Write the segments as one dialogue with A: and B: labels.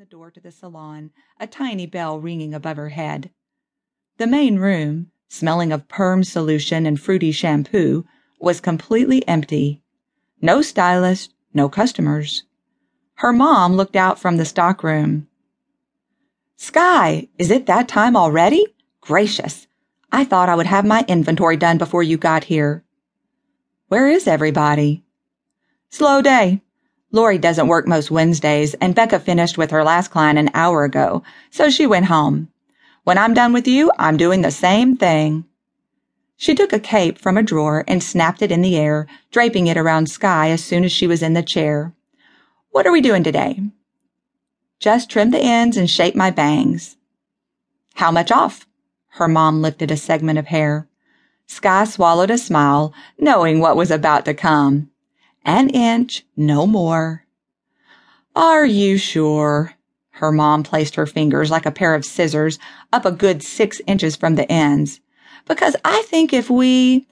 A: the door to the salon, a tiny bell ringing above her head. The main room, smelling of perm solution and fruity shampoo, was completely empty. No stylist, no customers. Her mom looked out from the stockroom. Skye, is it that time already? Gracious! I thought I would have my inventory done before you got here. Where is everybody? Slow day. Lori doesn't work most Wednesdays, and Becca finished with her last client an hour ago, so she went home. When I'm done with you, I'm doing the same thing. She took a cape from a drawer and snapped it in the air, draping it around Skye as soon as she was in the chair. What are we doing today? Just trim the ends and shape my bangs. How much off? Her mom lifted a segment of hair. Skye swallowed a smile, knowing what was about to come. An inch, no more. Are you sure? Her mom placed her fingers like a pair of scissors up a good six inches from the ends. Because I think if we.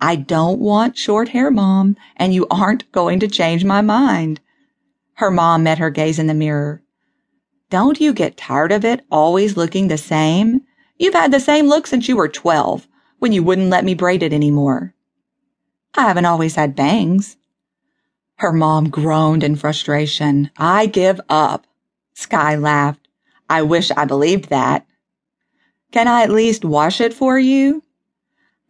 A: I don't want short hair, Mom, and you aren't going to change my mind. Her mom met her gaze in the mirror. Don't you get tired of it always looking the same? You've had the same look since you were 12, when you wouldn't let me braid it anymore. I haven't always had bangs. Her mom groaned in frustration. I give up. Skye laughed. I wish I believed that. Can I at least wash it for you?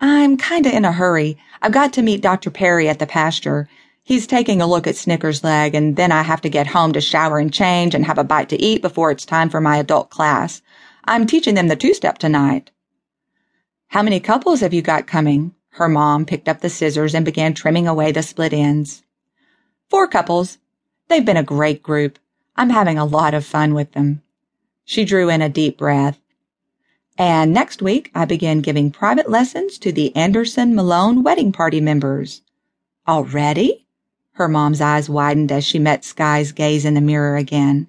A: I'm kinda in a hurry. I've got to meet Dr. Perry at the pasture. He's taking a look at Snicker's leg, and then I have to get home to shower and change and have a bite to eat before it's time for my adult class. I'm teaching them the two step tonight. How many couples have you got coming? Her mom picked up the scissors and began trimming away the split ends. Four couples. They've been a great group. I'm having a lot of fun with them. She drew in a deep breath. And next week, I begin giving private lessons to the Anderson Malone wedding party members. Already? Her mom's eyes widened as she met Skye's gaze in the mirror again.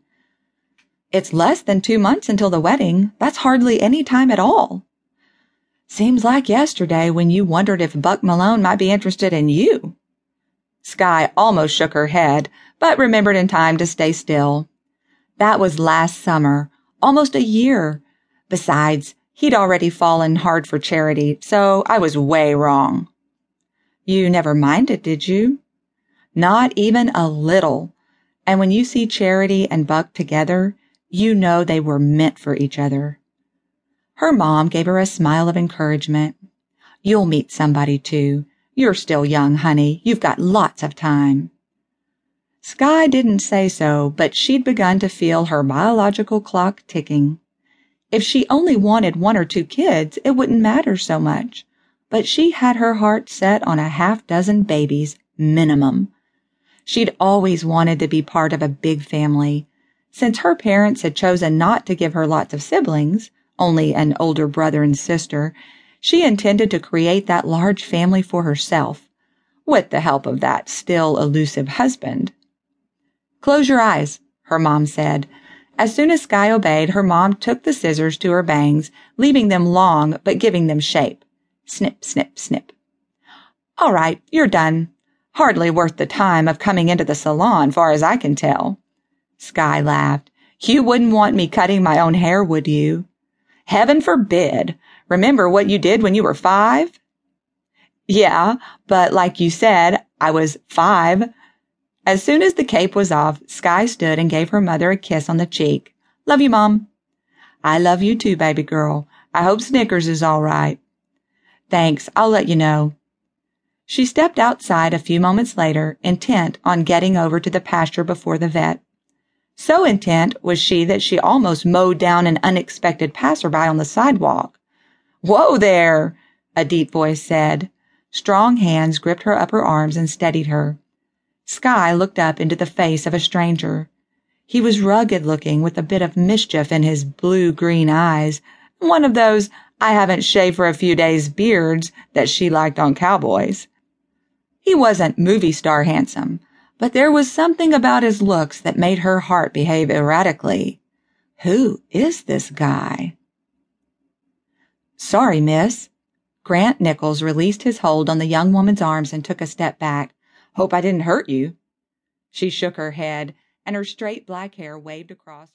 A: It's less than two months until the wedding. That's hardly any time at all. Seems like yesterday when you wondered if Buck Malone might be interested in you. Skye almost shook her head, but remembered in time to stay still. That was last summer, almost a year. Besides, he'd already fallen hard for charity, so I was way wrong. You never minded, did you? Not even a little. And when you see Charity and Buck together, you know they were meant for each other. Her mom gave her a smile of encouragement. You'll meet somebody too. You're still young, honey. You've got lots of time. Skye didn't say so, but she'd begun to feel her biological clock ticking. If she only wanted one or two kids, it wouldn't matter so much. But she had her heart set on a half dozen babies, minimum. She'd always wanted to be part of a big family. Since her parents had chosen not to give her lots of siblings, only an older brother and sister, she intended to create that large family for herself, with the help of that still elusive husband. Close your eyes, her mom said. As soon as Skye obeyed, her mom took the scissors to her bangs, leaving them long but giving them shape. Snip, snip, snip. All right, you're done. Hardly worth the time of coming into the salon, far as I can tell. Skye laughed. You wouldn't want me cutting my own hair, would you? Heaven forbid. Remember what you did when you were five? Yeah, but like you said, I was five. As soon as the cape was off, Skye stood and gave her mother a kiss on the cheek. Love you, Mom. I love you too, baby girl. I hope Snickers is all right. Thanks, I'll let you know. She stepped outside a few moments later, intent on getting over to the pasture before the vet. So intent was she that she almost mowed down an unexpected passerby on the sidewalk. Whoa there, a deep voice said. Strong hands gripped her upper arms and steadied her. Skye looked up into the face of a stranger. He was rugged looking with a bit of mischief in his blue green eyes, one of those I haven't shaved for a few days beards that she liked on cowboys. He wasn't movie star handsome, but there was something about his looks that made her heart behave erratically. Who is this guy? Sorry, miss. Grant Nichols released his hold on the young woman's arms and took a step back. Hope I didn't hurt you. She shook her head, and her straight black hair waved across her.